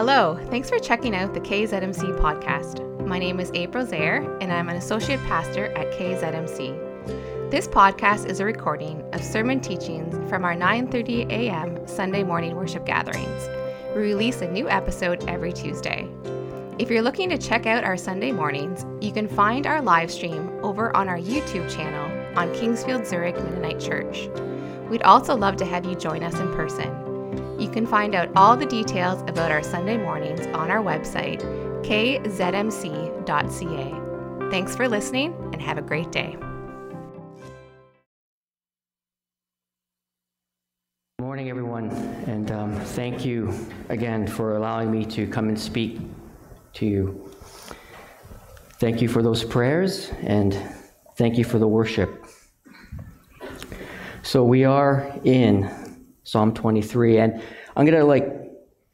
Hello, thanks for checking out the KZMC podcast. My name is April Zaire, and I'm an associate pastor at KZMC. This podcast is a recording of sermon teachings from our 9:30 a.m. Sunday morning worship gatherings. We release a new episode every Tuesday. If you're looking to check out our Sunday mornings, you can find our live stream over on our YouTube channel on Kingsfield Zurich Mennonite Church. We'd also love to have you join us in person. You can find out all the details about our Sunday mornings on our website, kzmc.ca. Thanks for listening and have a great day. Good morning, everyone, and um, thank you again for allowing me to come and speak to you. Thank you for those prayers, and thank you for the worship. So we are in Psalm 23, and I'm gonna like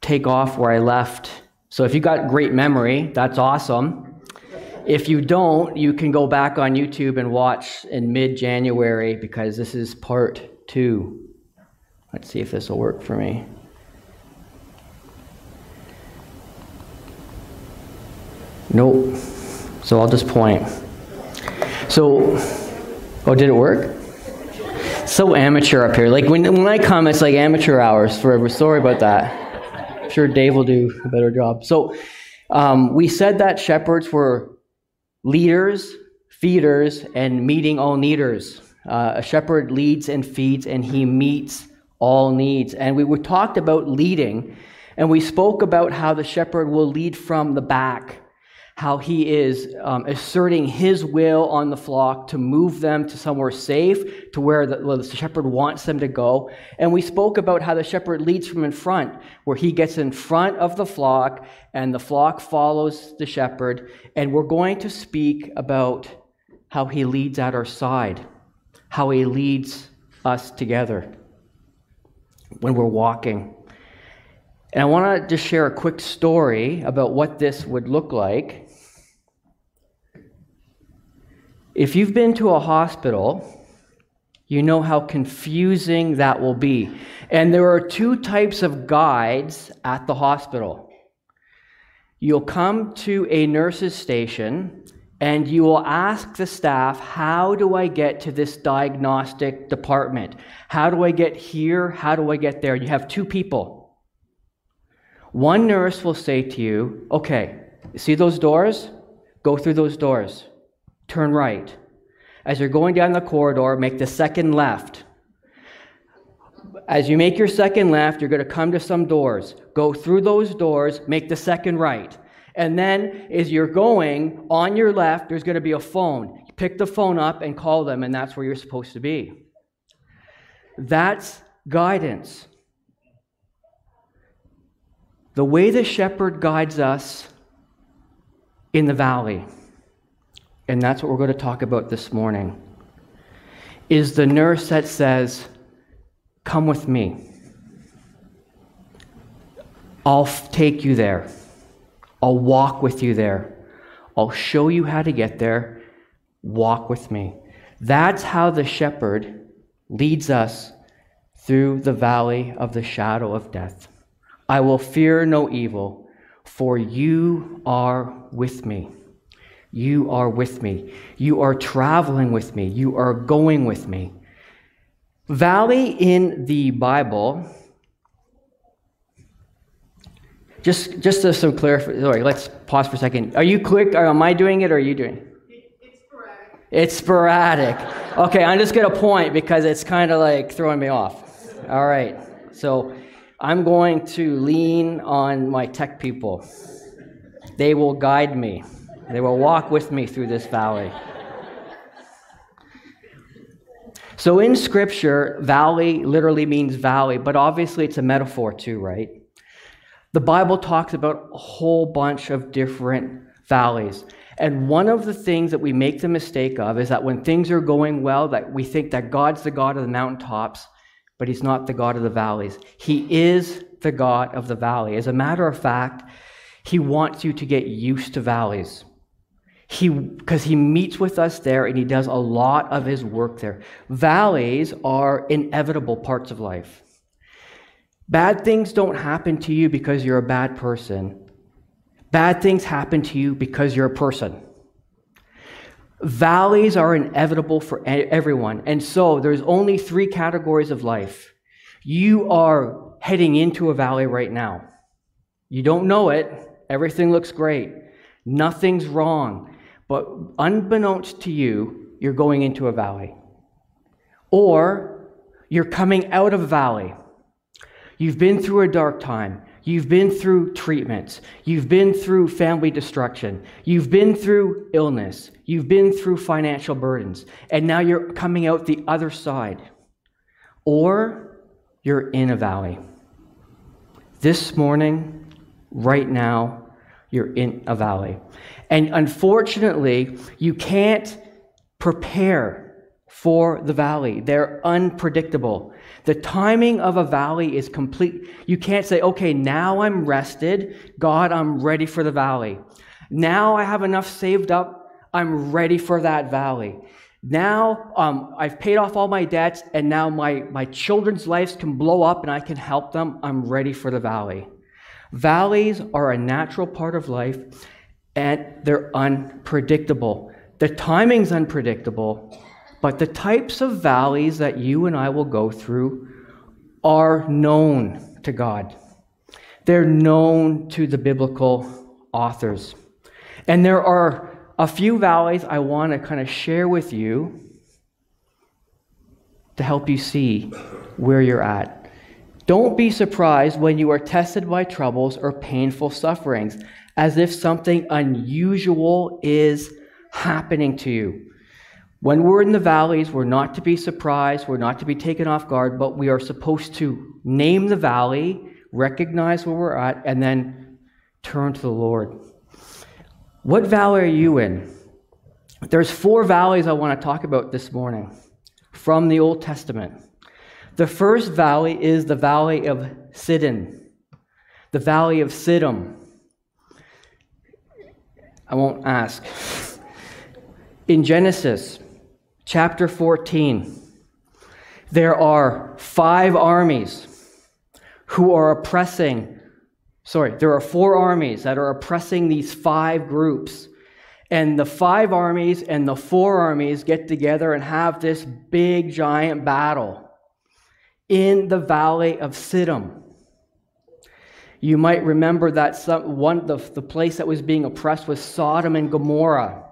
take off where I left. So if you got great memory, that's awesome. If you don't, you can go back on YouTube and watch in mid-January because this is part two. Let's see if this will work for me. Nope. So I'll just point. So, oh, did it work? So amateur up here. Like when, when I come, it's like amateur hours forever. Sorry about that. I'm sure Dave will do a better job. So, um, we said that shepherds were leaders, feeders, and meeting all needers. Uh, a shepherd leads and feeds, and he meets all needs. And we were talked about leading, and we spoke about how the shepherd will lead from the back how he is um, asserting his will on the flock to move them to somewhere safe, to where the, well, the, shepherd wants them to go. And we spoke about how the shepherd leads from in front, where he gets in front of the flock and the flock follows the shepherd. And we're going to speak about how he leads at our side, how he leads us together when we're walking. And I want to just share a quick story about what this would look like. If you've been to a hospital, you know how confusing that will be. And there are two types of guides at the hospital. You'll come to a nurse's station and you will ask the staff, How do I get to this diagnostic department? How do I get here? How do I get there? You have two people. One nurse will say to you, Okay, see those doors? Go through those doors turn right. As you're going down the corridor, make the second left. As you make your second left, you're going to come to some doors. Go through those doors, make the second right. And then, as you're going, on your left, there's going to be a phone. You pick the phone up and call them, and that's where you're supposed to be. That's guidance. The way the shepherd guides us in the valley and that's what we're going to talk about this morning, is the nurse that says, Come with me. I'll take you there. I'll walk with you there. I'll show you how to get there. Walk with me. That's how the shepherd leads us through the valley of the shadow of death. I will fear no evil, for you are with me. You are with me. You are traveling with me. You are going with me. Valley in the Bible, just, just to some clarification, sorry, let's pause for a second. Are you quick? Am I doing it or are you doing it? It's sporadic. It's sporadic. Okay, I'm just going to point because it's kind of like throwing me off. All right, so I'm going to lean on my tech people, they will guide me. They will walk with me through this valley. So in Scripture, valley literally means valley, but obviously it's a metaphor too, right? The Bible talks about a whole bunch of different valleys. And one of the things that we make the mistake of is that when things are going well, that we think that God's the God of the mountaintops, but he's not the God of the valleys. He is the God of the valley. As a matter of fact, he wants you to get used to valleys. He, because he meets with us there and he does a lot of his work there. Valleys are inevitable parts of life. Bad things don't happen to you because you're a bad person. Bad things happen to you because you're a person. Valleys are inevitable for everyone. And so there's only three categories of life. You are heading into a valley right now. You don't know it. Everything looks great. Nothing's wrong. But unbeknownst to you, you're going into a valley. Or you're coming out of a valley. You've been through a dark time. You've been through treatments. You've been through family destruction. You've been through illness. You've been through financial burdens. And now you're coming out the other side. Or you're in a valley. This morning, right now, you're in a valley. And unfortunately, you can't prepare for the valley. They're unpredictable. The timing of a valley is complete. You can't say, okay, now I'm rested. God, I'm ready for the valley. Now I have enough saved up. I'm ready for that valley. Now um, I've paid off all my debts, and now my, my children's lives can blow up and I can help them. I'm ready for the valley. Valleys are a natural part of life, and they're unpredictable. The timing's unpredictable, but the types of valleys that you and I will go through are known to God. They're known to the biblical authors. And there are a few valleys I want to kind of share with you to help you see where you're at. Don't be surprised when you are tested by troubles or painful sufferings, as if something unusual is happening to you. When we're in the valleys, we're not to be surprised, we're not to be taken off guard, but we are supposed to name the valley, recognize where we're at, and then turn to the Lord. What valley are you in? There's four valleys I want to talk about this morning from the Old Testament. The first valley is the valley of Sidon, the valley of Siddim. I won't ask. In Genesis, chapter 14, there are five armies who are oppressing, sorry, there are four armies that are oppressing these five groups. And the five armies and the four armies get together and have this big, giant battle in the valley of Siddim. You might remember that some, one, the, the place that was being oppressed was Sodom and Gomorrah.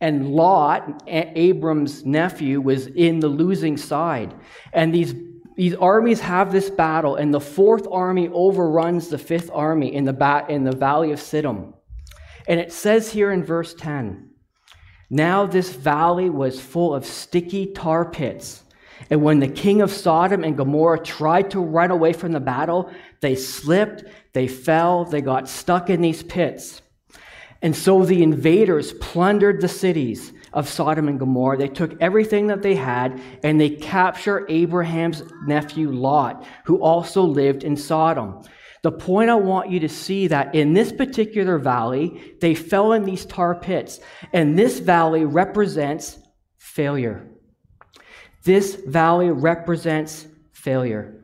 And Lot, Abram's nephew, was in the losing side. And these, these armies have this battle, and the fourth army overruns the fifth army in the, ba- in the valley of Siddim. And it says here in verse 10 Now this valley was full of sticky tar pits. And when the king of Sodom and Gomorrah tried to run away from the battle, they slipped, they fell, they got stuck in these pits. And so the invaders plundered the cities of Sodom and Gomorrah. They took everything that they had and they captured Abraham's nephew Lot, who also lived in Sodom. The point I want you to see that in this particular valley, they fell in these tar pits, and this valley represents failure. This valley represents failure.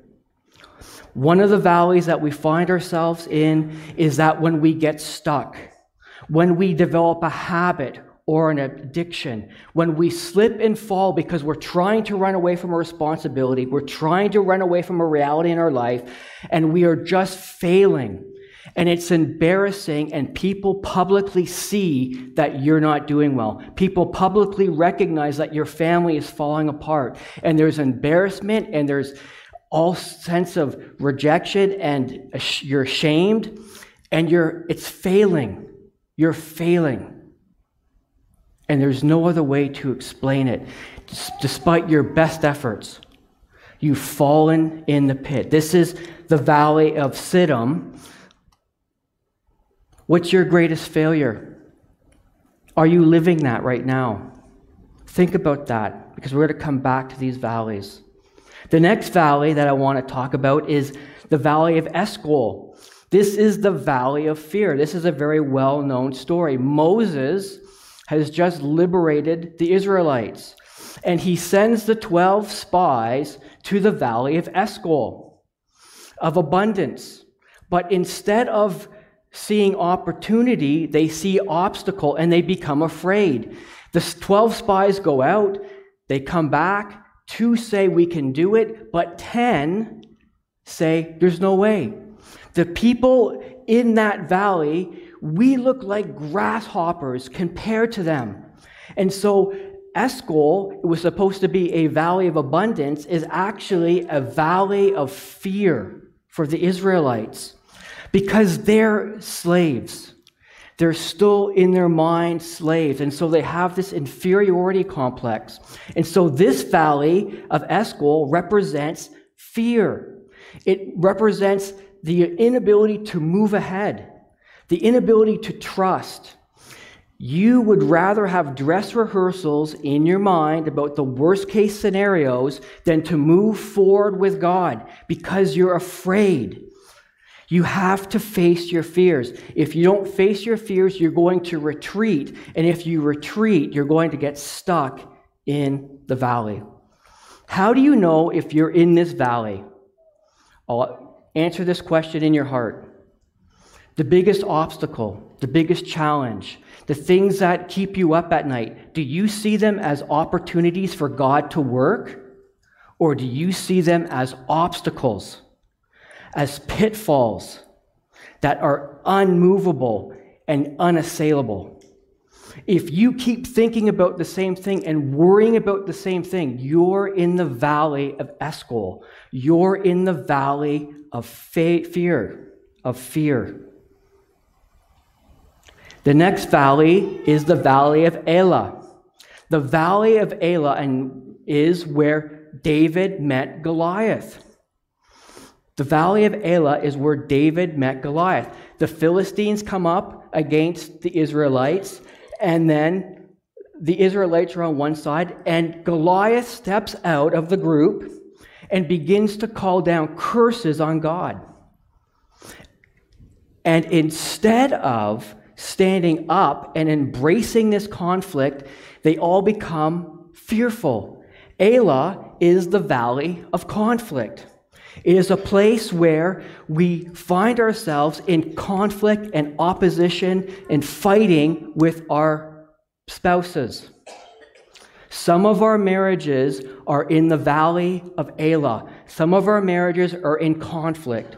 One of the valleys that we find ourselves in is that when we get stuck, when we develop a habit or an addiction, when we slip and fall because we're trying to run away from a responsibility, we're trying to run away from a reality in our life, and we are just failing. And it's embarrassing, and people publicly see that you're not doing well. People publicly recognize that your family is falling apart. And there's embarrassment, and there's all sense of rejection, and you're ashamed, and you're, it's failing. You're failing. And there's no other way to explain it. Despite your best efforts, you've fallen in the pit. This is the valley of Siddim. What's your greatest failure? Are you living that right now? Think about that because we're going to come back to these valleys. The next valley that I want to talk about is the valley of Eshcol. This is the valley of fear. This is a very well known story. Moses has just liberated the Israelites, and he sends the 12 spies to the valley of Eshcol. of abundance. But instead of seeing opportunity, they see obstacle and they become afraid. The 12 spies go out, they come back, two say we can do it, but 10 say there's no way. The people in that valley, we look like grasshoppers compared to them. And so Eshcol, it was supposed to be a valley of abundance, is actually a valley of fear for the Israelites because they're slaves. They're still in their mind slaves. And so they have this inferiority complex. And so this valley of Eshcol represents fear. It represents the inability to move ahead, the inability to trust. You would rather have dress rehearsals in your mind about the worst case scenarios than to move forward with God because you're afraid. You have to face your fears. If you don't face your fears, you're going to retreat. And if you retreat, you're going to get stuck in the valley. How do you know if you're in this valley? I'll answer this question in your heart. The biggest obstacle, the biggest challenge, the things that keep you up at night, do you see them as opportunities for God to work? Or do you see them as obstacles? As pitfalls that are unmovable and unassailable. If you keep thinking about the same thing and worrying about the same thing, you're in the valley of Eshcol. You're in the valley of fear, of fear. The next valley is the valley of Elah. The valley of Elah and is where David met Goliath. The valley of Elah is where David met Goliath. The Philistines come up against the Israelites, and then the Israelites are on one side, and Goliath steps out of the group and begins to call down curses on God. And instead of standing up and embracing this conflict, they all become fearful. Elah is the valley of conflict. It is a place where we find ourselves in conflict and opposition and fighting with our spouses. Some of our marriages are in the valley of Elah. Some of our marriages are in conflict.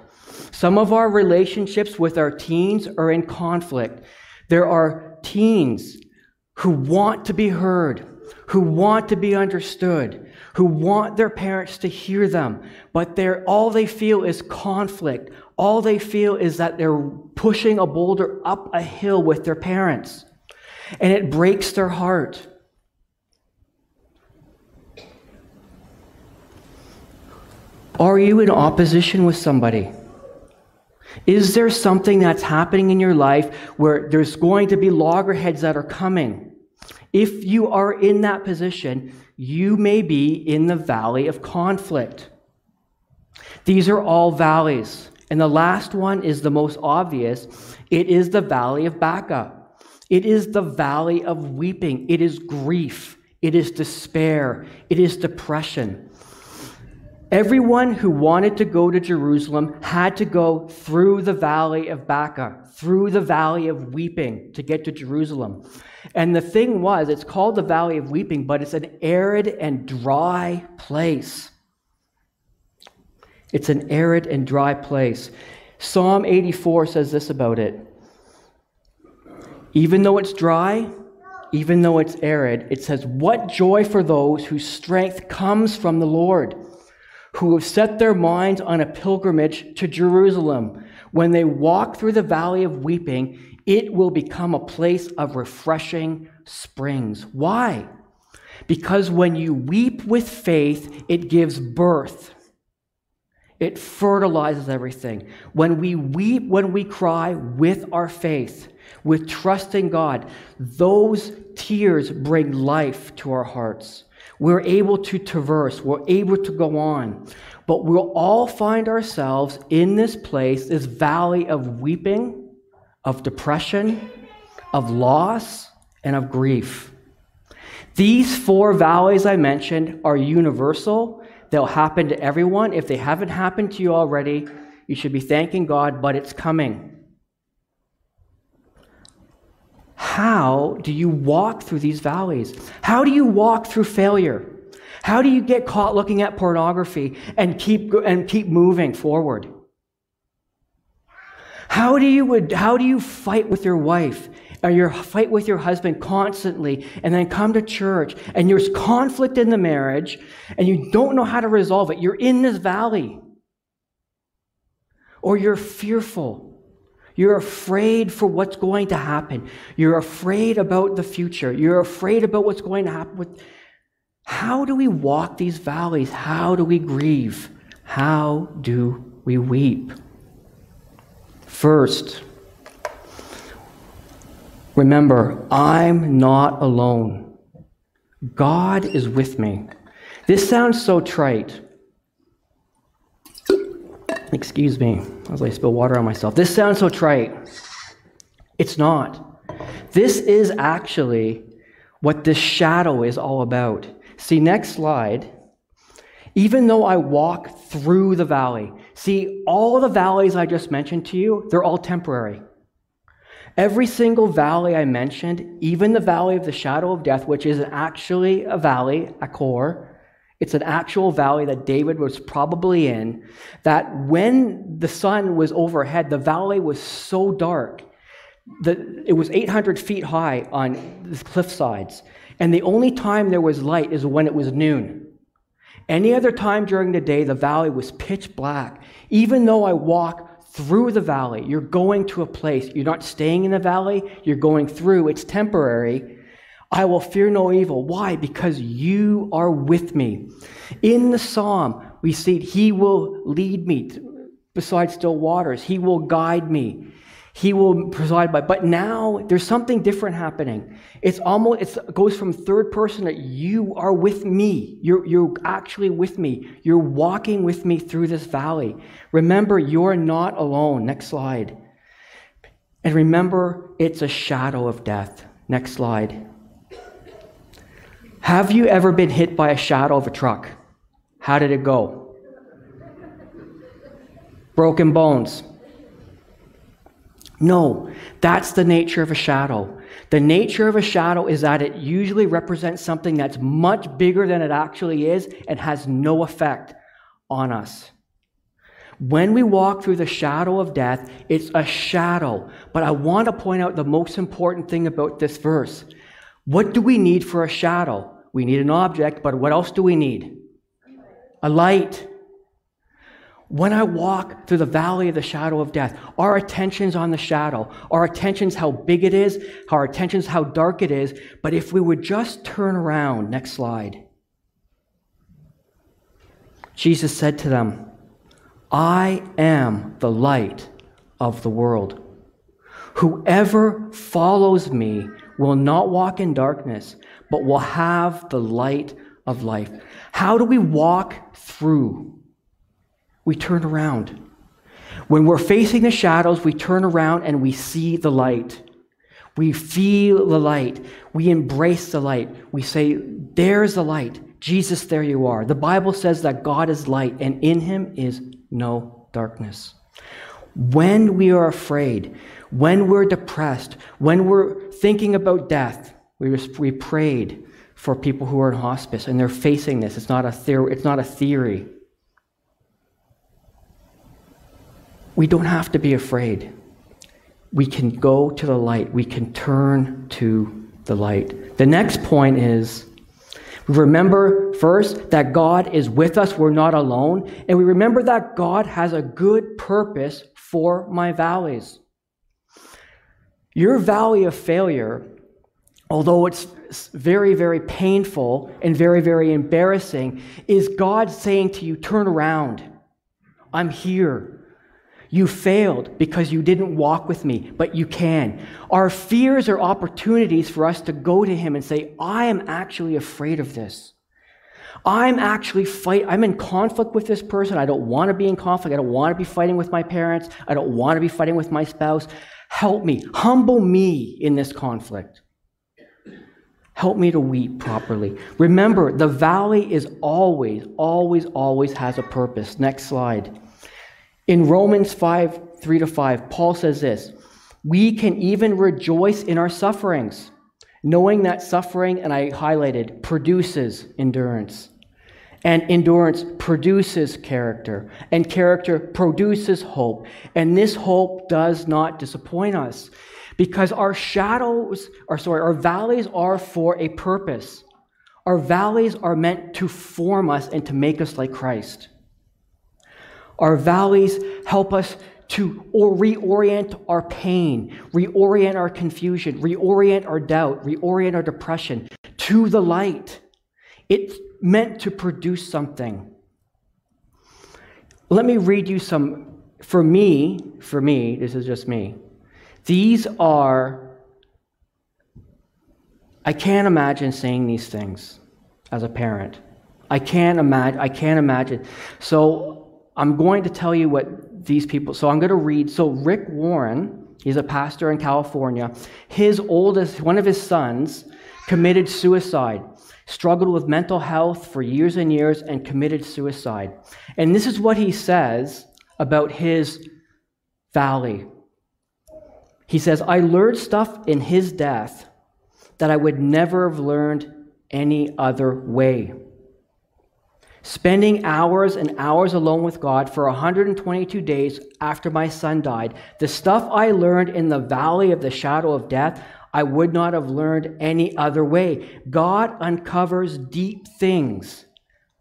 Some of our relationships with our teens are in conflict. There are teens who want to be heard, who want to be understood, who want their parents to hear them, but they're, all they feel is conflict. All they feel is that they're pushing a boulder up a hill with their parents. And it breaks their heart. Are you in opposition with somebody? Is there something that's happening in your life where there's going to be loggerheads that are coming? If you are in that position, you may be in the valley of conflict. These are all valleys. And the last one is the most obvious. It is the valley of Baca. It is the valley of weeping. It is grief. It is despair. It is depression. Everyone who wanted to go to Jerusalem had to go through the valley of Baca, through the valley of weeping to get to Jerusalem. And the thing was, it's called the Valley of Weeping, but it's an arid and dry place. It's an arid and dry place. Psalm 84 says this about it. Even though it's dry, even though it's arid, it says, What joy for those whose strength comes from the Lord, who have set their minds on a pilgrimage to Jerusalem. When they walk through the valley of weeping, it will become a place of refreshing springs. Why? Because when you weep with faith, it gives birth. It fertilizes everything. When we weep, when we cry with our faith, with trusting God, those tears bring life to our hearts. We're able to traverse, we're able to go on. But we'll all find ourselves in this place, this valley of weeping of depression, of loss, and of grief. These four valleys I mentioned are universal. They'll happen to everyone. If they haven't happened to you already, You should be thanking God, but it's coming. How do you walk through these valleys? How do you walk through failure? How do you get caught looking at pornography and keep, and keep moving forward? How do you, how do you fight with your wife or you fight with your husband constantly and then come to church and there's conflict in the marriage and you don't know how to resolve it? You're in this valley. Or you're fearful. You're afraid for what's going to happen. You're afraid about the future. You're afraid about what's going to happen with how do we walk these valleys? How do we grieve? How do we weep? First, remember, I'm not alone. God is with me. This sounds so trite. Excuse me as I spill water on myself. This sounds so trite. It's not. This is actually what this shadow is all about. See, next slide. Even though I walk through the valley, see, all the valleys I just mentioned to you, they're all temporary. Every single valley I mentioned, even the valley of the shadow of death, which is actually a valley, Achor, it's an actual valley that David was probably in, that when the sun was overhead, the valley was so dark that it was 800 feet high on the cliff sides. And the only time there was light is when it was noon. Any other time during the day, the valley was pitch black. Even though I walk through the valley, you're going to a place. You're not staying in the valley, you're going through. It's temporary. I will fear no evil. Why? Because you are with me. In the psalm, we see He will lead me beside still waters, He will guide me. He will preside by. But now there's something different happening. It's almost it's, it goes from third person that you are with me. You're you're actually with me. You're walking with me through this valley. Remember, you're not alone. Next slide. And remember, it's a shadow of death. Next slide. Have you ever been hit by a shadow of a truck? How did it go? Broken bones. No, that's the nature of a shadow. The nature of a shadow is that it usually represents something that's much bigger than it actually is and has no effect on us. When we walk through the shadow of death, it's a shadow. But I want to point out the most important thing about this verse. What do we need for a shadow? We need an object, but what else do we need? A light. When I walk through the valley of the shadow of death, our attention's on the shadow. Our attention's how big it is, our attention's how dark it is. But if we would just turn around, next slide. Jesus said to them, I am the light of the world. Whoever follows me will not walk in darkness, but will have the light of life. How do we walk through we turn around. When we're facing the shadows, we turn around and we see the light. We feel the light. We embrace the light. We say, There's the light. Jesus, there you are. The Bible says that God is light, and in him is no darkness. When we are afraid, when we're depressed, when we're thinking about death, we, we prayed for people who are in hospice and they're facing this. It's not a. It's not a theory. We don't have to be afraid. We can go to the light. We can turn to the light. The next point is we remember first that God is with us, we're not alone, and we remember that God has a good purpose for my valleys. Your valley of failure, although it's very, very painful and very, very embarrassing, is God saying to you, Turn around. I'm here. You failed because you didn't walk with me, but you can. Our fears are opportunities for us to go to Him and say, I am actually afraid of this. I'm actually fight. I'm in conflict with this person. I don't want to be in conflict. I don't want to be fighting with my parents. I don't want to be fighting with my spouse. Help me. Humble me in this conflict. Help me to weep properly. Remember, the valley is always, always, always has a purpose. Next slide. In Romans 5 3 to 5, Paul says this We can even rejoice in our sufferings, knowing that suffering, and I highlighted, produces endurance. And endurance produces character, and character produces hope. And this hope does not disappoint us because our shadows, or sorry, our valleys are for a purpose. Our valleys are meant to form us and to make us like Christ. Our valleys help us to or reorient our pain, reorient our confusion, reorient our doubt, reorient our depression to the light. It's meant to produce something. Let me read you some, for me, for me, this is just me. These are, I can't imagine saying these things as a parent. I can't imagine, I can't imagine. So I'm going to tell you what these people, so I'm going to read. So Rick Warren, he's a pastor in California. His oldest, one of his sons, committed suicide, struggled with mental health for years and years, and committed suicide. And this is what he says about his valley. He says, I learned stuff in his death that I would never have learned any other way. Spending hours and hours alone with God for 122 days after my son died, the stuff I learned in the valley of the shadow of death, I would not have learned any other way. God uncovers deep things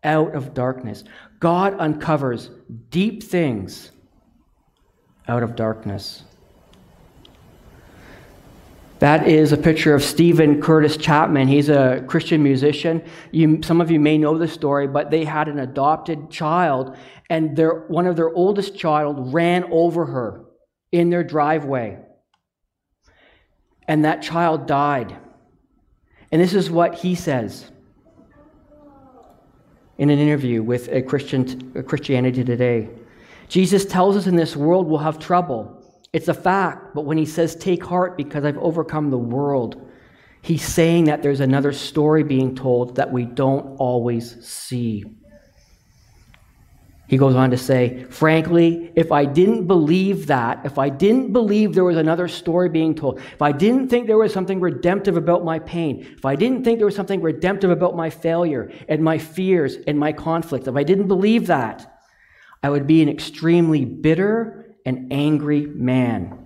out of darkness. God uncovers deep things out of darkness. That is a picture of Steven Curtis Chapman. He's a Christian musician. You, some of you may know the story, but they had an adopted child, and their, one of their oldest child ran over her in their driveway. And that child died. And this is what he says in an interview with a Christian, Christianity Today. Jesus tells us in this world we'll have trouble. It's a fact, but when he says, Take heart because I've overcome the world, he's saying that there's another story being told that we don't always see. He goes on to say, frankly, if I didn't believe that, if I didn't believe there was another story being told, if I didn't think there was something redemptive about my pain, if I didn't think there was something redemptive about my failure and my fears and my conflict, if I didn't believe that, I would be an extremely bitter an angry man.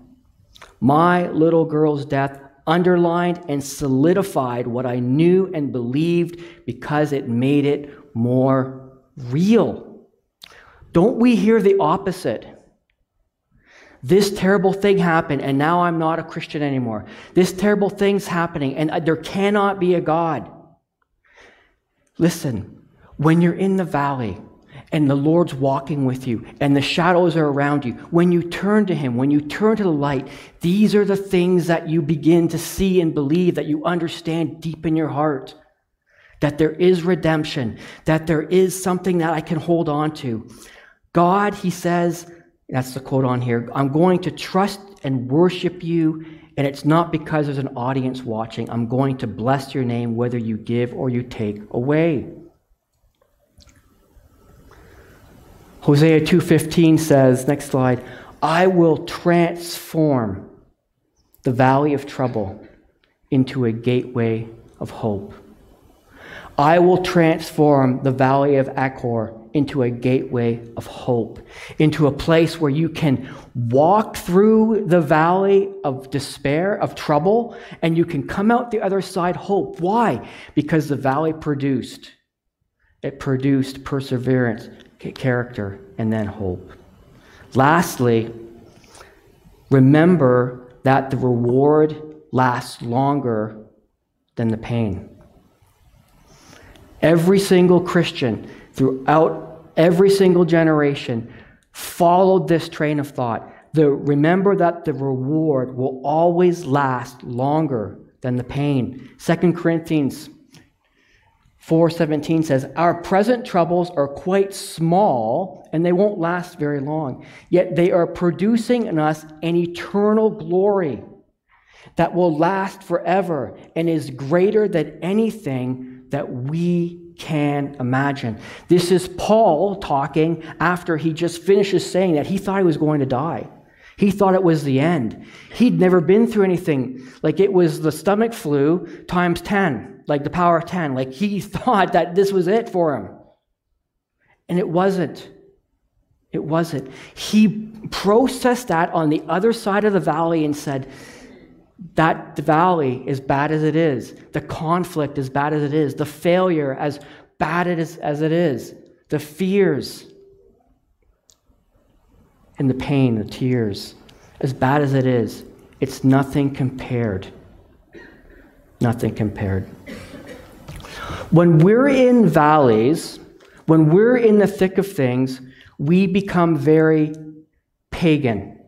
My little girl's death underlined and solidified what I knew and believed because it made it more real. Don't we hear the opposite? This terrible thing happened, and now I'm not a Christian anymore. This terrible thing's happening, and there cannot be a God. Listen, when you're in the valley, and the Lord's walking with you and the shadows are around you, when you turn to Him, when you turn to the light, these are the things that you begin to see and believe, that you understand deep in your heart. That there is redemption, that there is something that I can hold on to. God, He says, that's the quote on here, I'm going to trust and worship you, and it's not because there's an audience watching. I'm going to bless your name whether you give or you take away. Hosea 2:15 says, next slide, I will transform the valley of trouble into a gateway of hope. I will transform the valley of Achor into a gateway of hope, into a place where you can walk through the valley of despair, of trouble, and you can come out the other side hope. Why? Because the valley produced. It produced perseverance, character, and then hope. Lastly, remember that the reward lasts longer than the pain. Every single Christian throughout every single generation followed this train of thought. The, remember that the reward will always last longer than the pain. 2 Corinthians 4:17 says, "Our present troubles are quite small and they won't last very long, yet they are producing in us an eternal glory that will last forever and is greater than anything that we can imagine. This is Paul talking after he just finishes saying that he thought he was going to die. He thought it was the end. He'd never been through anything. Like it was the stomach flu times 10, like the power of 10. Like he thought that this was it for him. And it wasn't. It wasn't. He processed that on the other side of the valley and said, that valley, as bad as it is, the conflict, as bad as it is, the failure, as bad as, as it is, the fears, and the pain, the tears, as bad as it is, it's nothing compared. Nothing compared. When we're in valleys, when we're in the thick of things, we become very pagan,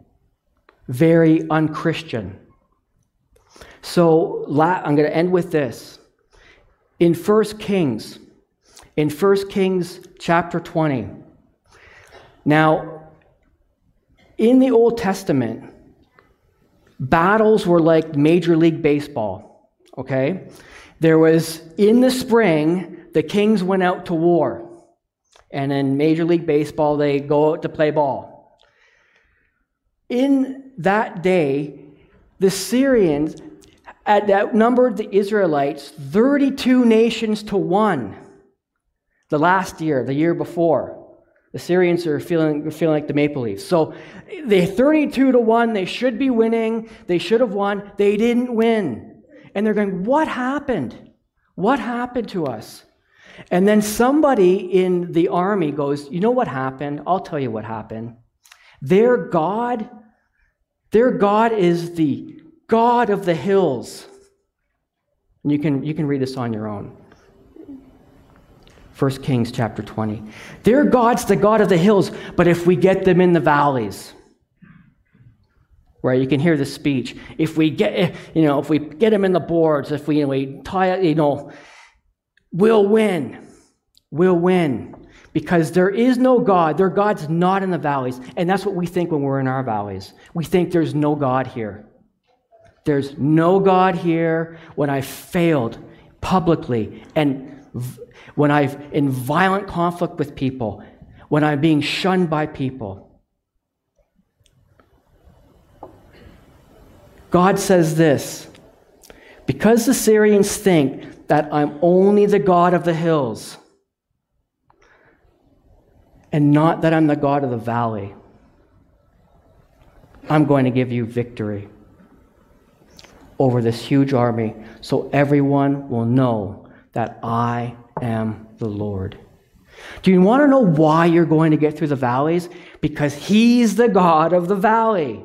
very unchristian. So I'm going to end with this. In 1 Kings, in 1 Kings chapter 20. Now, in the Old Testament, battles were like Major League Baseball, okay? There was, in the spring, the kings went out to war. And in Major League Baseball, they go out to play ball. In that day, the Syrians at that numbered the Israelites 32 nations to one. The last year, the year before. The Syrians are feeling, feeling like the Maple Leafs. So they 32 to 1, they should be winning. They should have won. They didn't win. And they're going, What happened? What happened to us? And then somebody in the army goes, You know what happened? I'll tell you what happened. Their God, their God is the God of the hills. And you can, you can read this on your own. 1 Kings chapter 20. Their God's the God of the hills, but if we get them in the valleys, right? You can hear the speech. If we get, eh, you know, if we get them in the boards, if we, you know, we tie, you know, we'll win. We'll win. Because there is no God. Their God's not in the valleys. And that's what we think when we're in our valleys. We think there's no God here. There's no God here when I failed publicly and when I'm in violent conflict with people, when I'm being shunned by people. God says this because the Syrians think that I'm only the God of the hills and not that I'm the God of the valley, I'm going to give you victory over this huge army so everyone will know that I am the Lord. Do you want to know why you're going to get through the valleys? Because He's the God of the valley.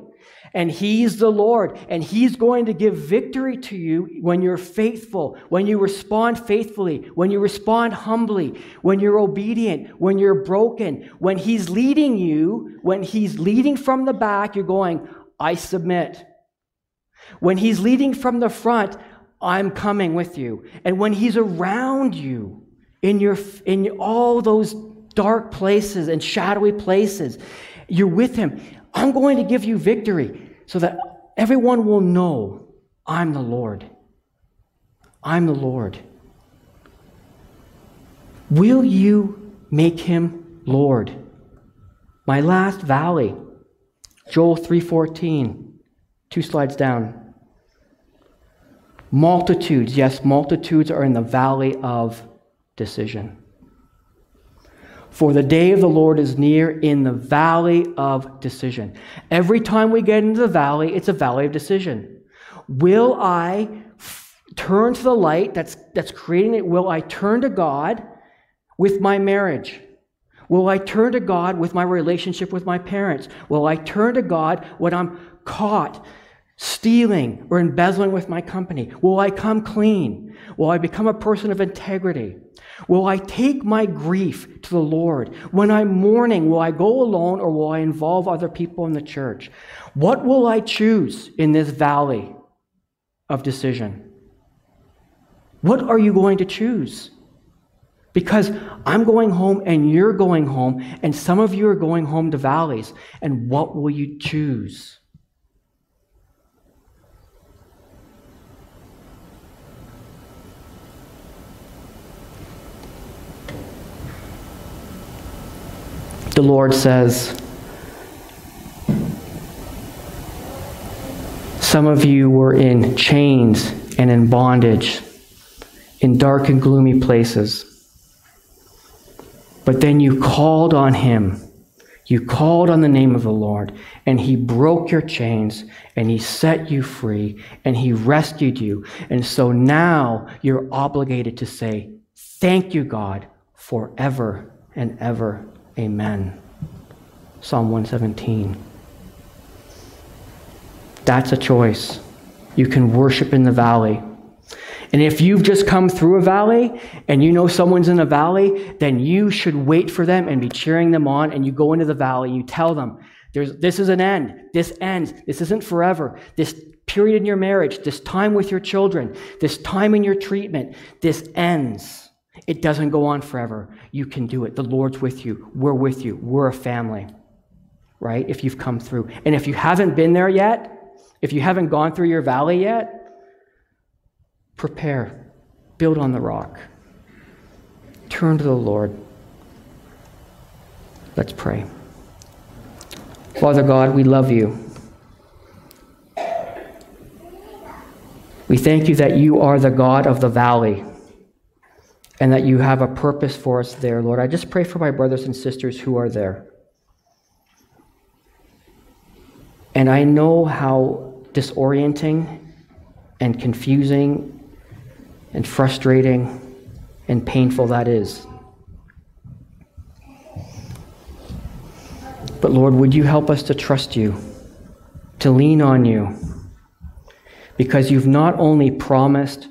And He's the Lord. And He's going to give victory to you when you're faithful, when you respond faithfully, when you respond humbly, when you're obedient, when you're broken. When He's leading you, when He's leading from the back, you're going, I submit. When he's leading from the front, I'm coming with you. And when he's around you in, your, in all those dark places and shadowy places, you're with him. I'm going to give you victory so that everyone will know I'm the Lord. I'm the Lord. Will you make him Lord? My last valley, Joel 3:14. Two slides down. Multitudes, yes, multitudes are in the valley of decision. For the day of the Lord is near in the valley of decision. Every time we get into the valley, it's a valley of decision. Will I f- turn to the light that's, that's creating it? Will I turn to God with my marriage? Will I turn to God with my relationship with my parents? Will I turn to God when I'm caught stealing or embezzling with my company? Will I come clean? Will I become a person of integrity? Will I take my grief to the Lord? When I'm mourning, will I go alone or will I involve other people in the church? What will I choose in this valley of decision? What are you going to choose? Because I'm going home and you're going home, and some of you are going home to valleys. And what will you choose? The Lord says, Some of you were in chains and in bondage, in dark and gloomy places. But then you called on him. You called on the name of the Lord, and he broke your chains, and he set you free, and he rescued you. And so now you're obligated to say, Thank you, God, forever and ever. Amen. Psalm 117. That's a choice. You can worship in the valley. And if you've just come through a valley and you know someone's in a valley, then you should wait for them and be cheering them on. And you go into the valley, you tell them, this is an end. This ends. This isn't forever. This period in your marriage, this time with your children, this time in your treatment, this ends. It doesn't go on forever. You can do it. The Lord's with you. We're with you. We're a family, right? If you've come through. And if you haven't been there yet, if you haven't gone through your valley yet, prepare, build on the rock, turn to the Lord. Let's pray. Father God, we love you. We thank you that you are the God of the valley and that you have a purpose for us there, Lord. I just pray for my brothers and sisters who are there. And I know how disorienting and confusing and frustrating and painful that is. But Lord, would you help us to trust you, to lean on you, because you've not only promised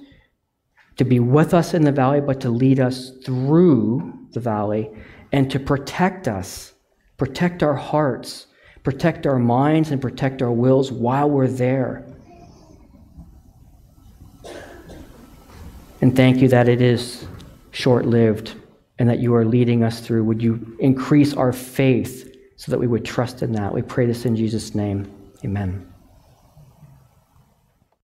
to be with us in the valley, but to lead us through the valley and to protect us, protect our hearts, protect our minds, and protect our wills while we're there. And thank you that it is short lived and that you are leading us through. Would you increase our faith so that we would trust in that? We pray this in Jesus' name. Amen.